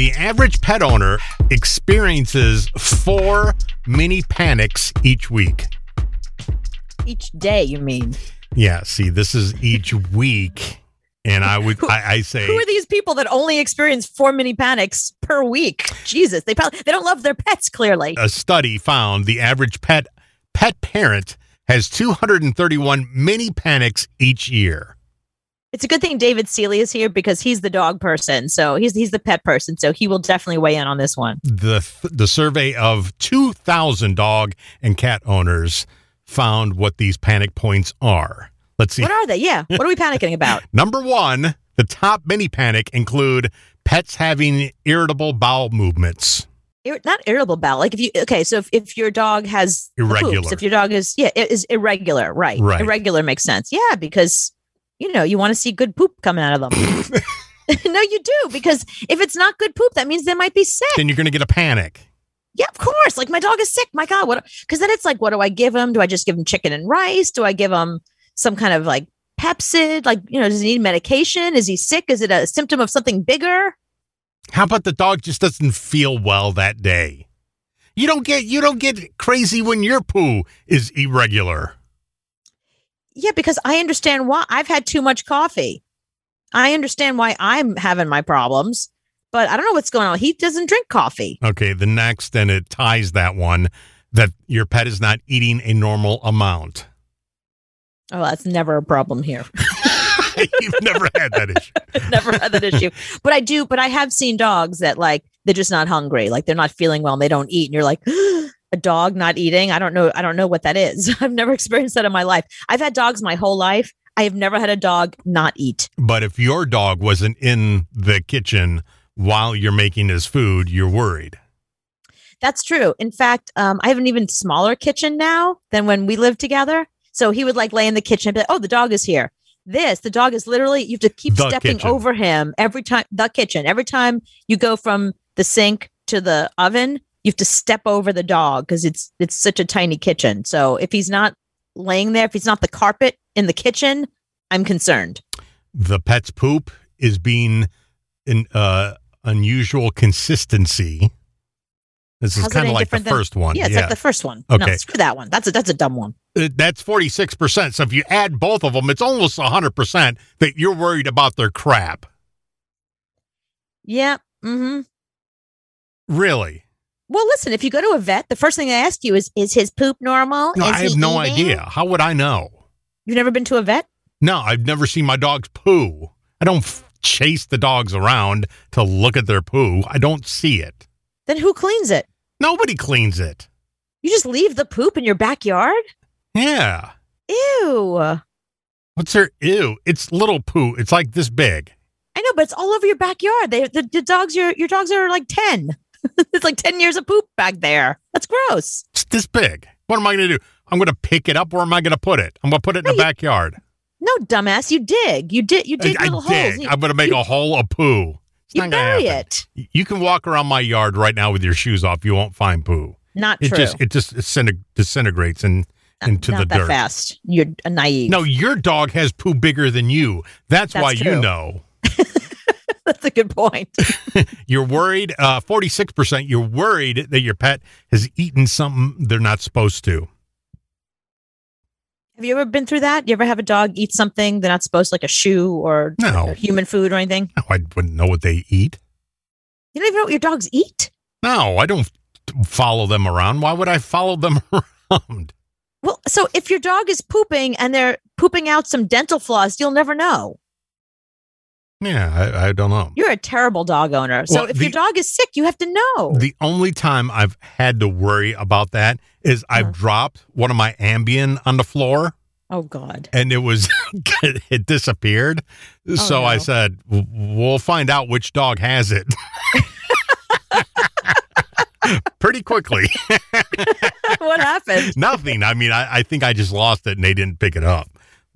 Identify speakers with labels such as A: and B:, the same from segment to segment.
A: The average pet owner experiences four mini panics each week.
B: Each day, you mean?
A: Yeah, see, this is each week. And I would, I, I say,
B: Who are these people that only experience four mini panics per week? Jesus, they probably they don't love their pets. Clearly,
A: a study found the average pet pet parent has 231 mini panics each year.
B: It's a good thing David Seeley is here because he's the dog person. So he's he's the pet person. So he will definitely weigh in on this one.
A: The the survey of 2,000 dog and cat owners found what these panic points are. Let's see.
B: What are they? Yeah. What are we panicking about?
A: Number one, the top mini panic include pets having irritable bowel movements.
B: Ir- not irritable bowel. Like if you okay, so if, if your dog has the poops,
A: Irregular.
B: if your dog is yeah, it is irregular, right?
A: Right.
B: Irregular makes sense. Yeah, because you know you want to see good poop coming out of them. no, you do because if it's not good poop, that means they might be sick.
A: Then you're going to get a panic.
B: Yeah, of course. Like my dog is sick. My God, what? Because then it's like, what do I give him? Do I just give him chicken and rice? Do I give him some kind of like Pepcid? Like, you know, does he need medication? Is he sick? Is it a symptom of something bigger?
A: How about the dog just doesn't feel well that day? You don't get you don't get crazy when your poo is irregular.
B: Yeah, because I understand why. I've had too much coffee. I understand why I'm having my problems, but I don't know what's going on. He doesn't drink coffee.
A: Okay, the next and it ties that one that your pet is not eating a normal amount.
B: Oh, that's never a problem here.
A: You've never had that issue.
B: never had that issue. But I do, but I have seen dogs that like they're just not hungry, like they're not feeling well and they don't eat. And you're like, a dog not eating? I don't know. I don't know what that is. I've never experienced that in my life. I've had dogs my whole life. I have never had a dog not eat.
A: But if your dog wasn't in the kitchen while you're making his food, you're worried.
B: That's true. In fact, um, I have an even smaller kitchen now than when we lived together. So he would like lay in the kitchen and be like, oh, the dog is here. This, the dog is literally, you have to keep
A: The
B: stepping
A: kitchen.
B: over him every time, the kitchen, every time you go from the sink to the oven, you have to step over the dog because it's it's such a tiny kitchen. So if he's not laying there, if he's not the carpet in the kitchen, I'm concerned.
A: The pet's poop is being in uh, unusual consistency. This is kind of like the
B: than-
A: first one.
B: Yeah, it's like the first one. No,
A: Okay.
B: screw that one. That's a that's a dumb one.
A: Uh, That's 46%. So if you add both of them, it's almost 100% that you're worried about their crap.
B: Yeah. Mm-hmm.
A: Really?
B: Well, listen, if you go to a vet, the first thing they ask you is, is his poop normal?
A: No,
B: Is
A: I have no
B: eating?"
A: idea. How would I know?
B: You've never been to a vet?
A: No, I've never seen my dog's poo. I don't f- chase the dogs around to look at their poo. I don't see it.
B: Then who cleans it?
A: Nobody cleans it.
B: You just leave the poop in your backyard?
A: Yeah.
B: Ew.
A: What's there? Ew. It's little poo. It's like this big.
B: I know, but it's all over your backyard. They the, the dogs your your dogs are like 10. it's like 10 years of poop back there. That's gross.
A: It's this big. What am I going to do? I'm going to pick it up. Where am I going to put it? I'm going to put it in the
B: you-
A: backyard.
B: No, dumbass, you dig. You did you dig
A: I,
B: little
A: I dig.
B: holes. You,
A: I'm going to make
B: you-
A: a hole of poo. It's
B: you bury it.
A: You can walk around my yard right now with your shoes off. You won't find poo.
B: Not
A: It
B: true.
A: just it just disintegrates and into
B: Not
A: the
B: that
A: dirt.
B: fast. You're a naive.
A: No, your dog has poo bigger than you. That's,
B: That's
A: why you know.
B: That's a good point.
A: You're worried. Uh, Forty-six percent. You're worried that your pet has eaten something they're not supposed to.
B: Have you ever been through that? You ever have a dog eat something they're not supposed to, like a shoe or
A: No.
B: or human food or anything?
A: No, I wouldn't know what they eat.
B: You don't even know what your dogs eat?
A: No, I don't follow them around. Why would I follow them around?
B: Well, so if your dog is pooping and they're pooping out some dental floss, you'll never know.
A: Yeah, I, I don't know.
B: You're a terrible dog owner. So
A: Well,
B: if your dog is sick, you have to know.
A: The only time I've had to worry about that is I've
B: Uh-huh.
A: dropped one of my Ambien on the floor
B: oh God.
A: and it was it disappeared. so I said, "We'll find out which dog has it." Pretty quickly.
B: what happened?
A: Nothing. I mean, I, I think I just lost it and they didn't pick it up.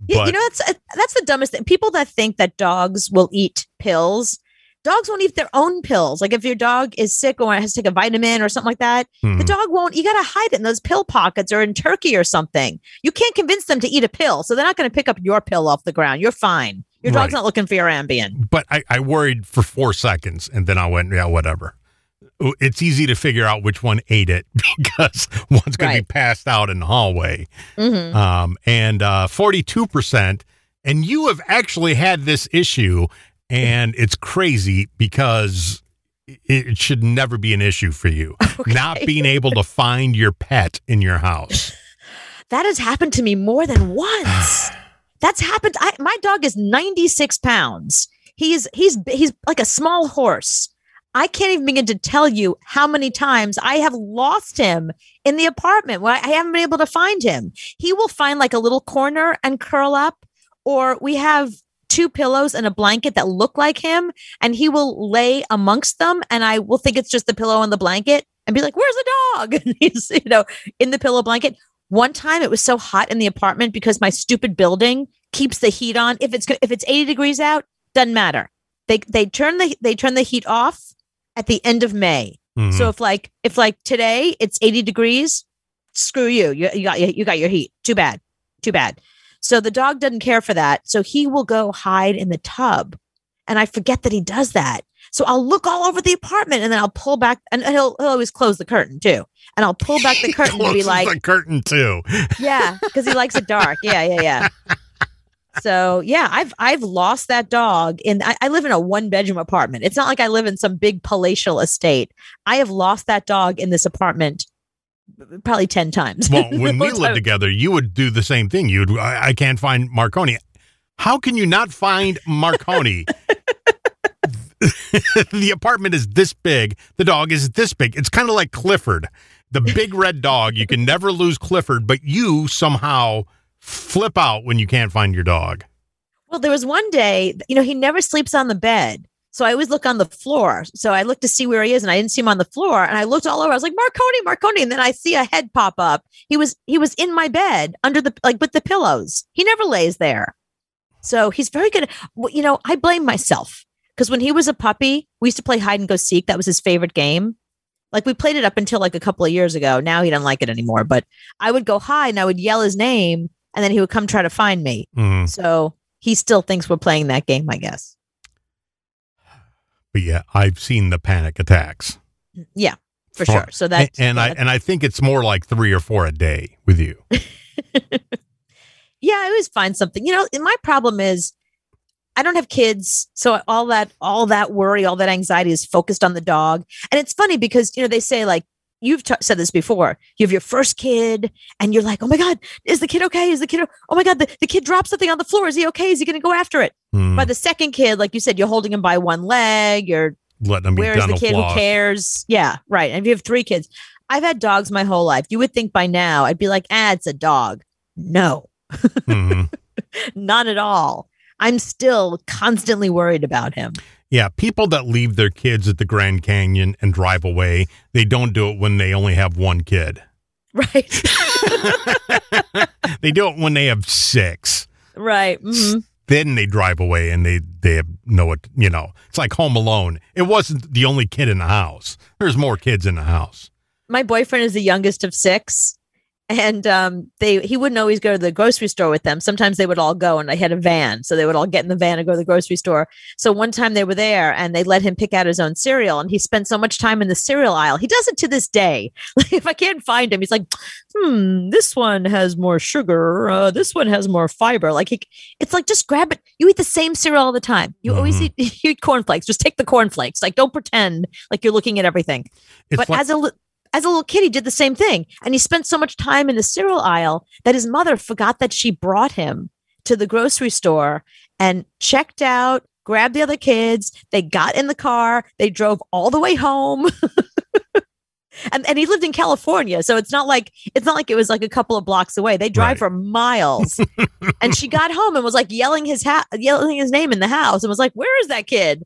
B: Yeah,
A: But
B: you know that's uh, that's the dumbest thing. People that think that dogs will eat pills, dogs won't eat their own pills. Like if your dog is sick or has to take a vitamin or something like that,
A: hmm,
B: the dog won't. You got to hide it in those pill pockets or in turkey or something. You can't convince them to eat a pill, so they're not going to pick up your pill off the ground. You're fine. Your dog's
A: Right.
B: not looking for your Ambien.
A: But I, I worried for four seconds and then I went, yeah, whatever. It's easy to figure out which one ate it because one's going to be passed out in the hallway.
B: hmm
A: Um, and uh, 42%. And you have actually had this issue, and it's crazy because it- should never be an issue for you. Not being able to find your pet in your house.
B: That has happened to me more than once. That's happened. I, my dog is 96 pounds. He's he's he's like a small horse. I can't even begin to tell you how many times I have lost him in the apartment where I haven't been able to find him. He will find like a little corner and curl up, or we have two pillows and a blanket that look like him, and he will lay amongst them, and I will think it's just the pillow and the blanket and be like, "Where's the dog?" And he's you know in the pillow blanket. One time it was so hot in the apartment because my stupid building keeps the heat on. If it's if it's 80 degrees out, doesn't matter. They they turn the they turn the heat off at the end of May.
A: Mhm.
B: So if like if like today it's 80 degrees, screw you. You, you got you got your heat. Too bad. Too bad. So the dog doesn't care for that. So he will go hide in the tub. And I forget that he does that. So I'll look all over the apartment and then I'll pull back and he'll, he'll always close the curtain too. And I'll pull back the curtain to be like,
A: the curtain too.
B: yeah, because he likes it dark. Yeah, yeah, yeah. So yeah, I've I've lost that dog in I, I live in a one bedroom apartment. It's not like I live in some big palatial estate. I have lost that dog in this apartment probably 10 times.
A: Well, when we lived together, you would do the same thing. You'd, I, I can't find Marconi. How can you not find Marconi? the apartment is this big. The dog is this big. It's kind of like Clifford, the big red dog. You can never lose Clifford, but you somehow flip out when you can't find your dog.
B: Well, there was one day, you know, he never sleeps on the bed. So I always look on the floor. So I looked to see where he is and I didn't see him on the floor. And I looked all over. I was like, Marconi, Marconi. And then I see a head pop up. He was he was in my bed under the like with the pillows. He never lays there. So he's very good. You know, I blame myself because when he was a puppy, we used to play hide and go seek. That was his favorite game. Like we played it up until like a couple of years ago. Now he doesn't like it anymore. But I would go hide and I would yell his name and then he would come try to find me.
A: Mhm.
B: So he still thinks we're playing that game, I guess.
A: But yeah, I've seen the panic attacks.
B: Yeah, for
A: For-
B: sure. So that
A: and I and I think it's more like three or four a day with you.
B: yeah, I always find something. You know, my problem is I don't have kids, so all that all that worry, all that anxiety is focused on the dog. And it's funny because you know they say like you've t- said this before. You have your first kid, and you're like, oh my god, is the kid okay? Is the kid? Oh my god, the, the kid dropped something on the floor. Is he okay? Is he going to go after it?
A: Hmm.
B: By the second kid, like you said, you're holding him by one leg. You're
A: Letting be
B: Where's the kid
A: floss.
B: who cares? Yeah, right. And if you have three kids, I've had dogs my whole life. You would think by now I'd be like, ah, it's a dog. No,
A: Mhm.
B: not at all. I'm still constantly worried about him.
A: Yeah, people that leave their kids at the Grand Canyon and drive away, they don't do it when they only have one kid.
B: Right.
A: they do it when they have six.
B: right. mhm.
A: Then they drive away and they they have know it. You know, it's like Home Alone. It wasn't the only kid in the house. There's more kids in the house.
B: My boyfriend is the youngest of six. And um, they he wouldn't always go to the grocery store with them. Sometimes they would all go, and I had a van, so they would all get in the van and go to the grocery store. So one time they were there, and they let him pick out his own cereal, and he spent so much time in the cereal aisle. He does it to this day. Like if I can't find him, he's like, "Hmm, this one has more sugar. Uh, this one has more fiber." Like he, it's like just grab it. You eat the same cereal all the time. You always
A: Mhm.
B: eat you eat cornflakes. Just take the cornflakes. Like don't pretend like you're looking at everything
A: It's
B: but
A: like,
B: as a as a little kid, he did the same thing, and he spent so much time in the cereal aisle that his mother forgot that she brought him to the grocery store and checked out, grabbed the other kids. They got in the car. They drove all the way home. And, and he lived in California, so it's not like it's not like it was like a couple of blocks away. They drive
A: Right.
B: for miles, and she got home and was like yelling his ha- yelling his name in the house, and was like, "Where is that kid?"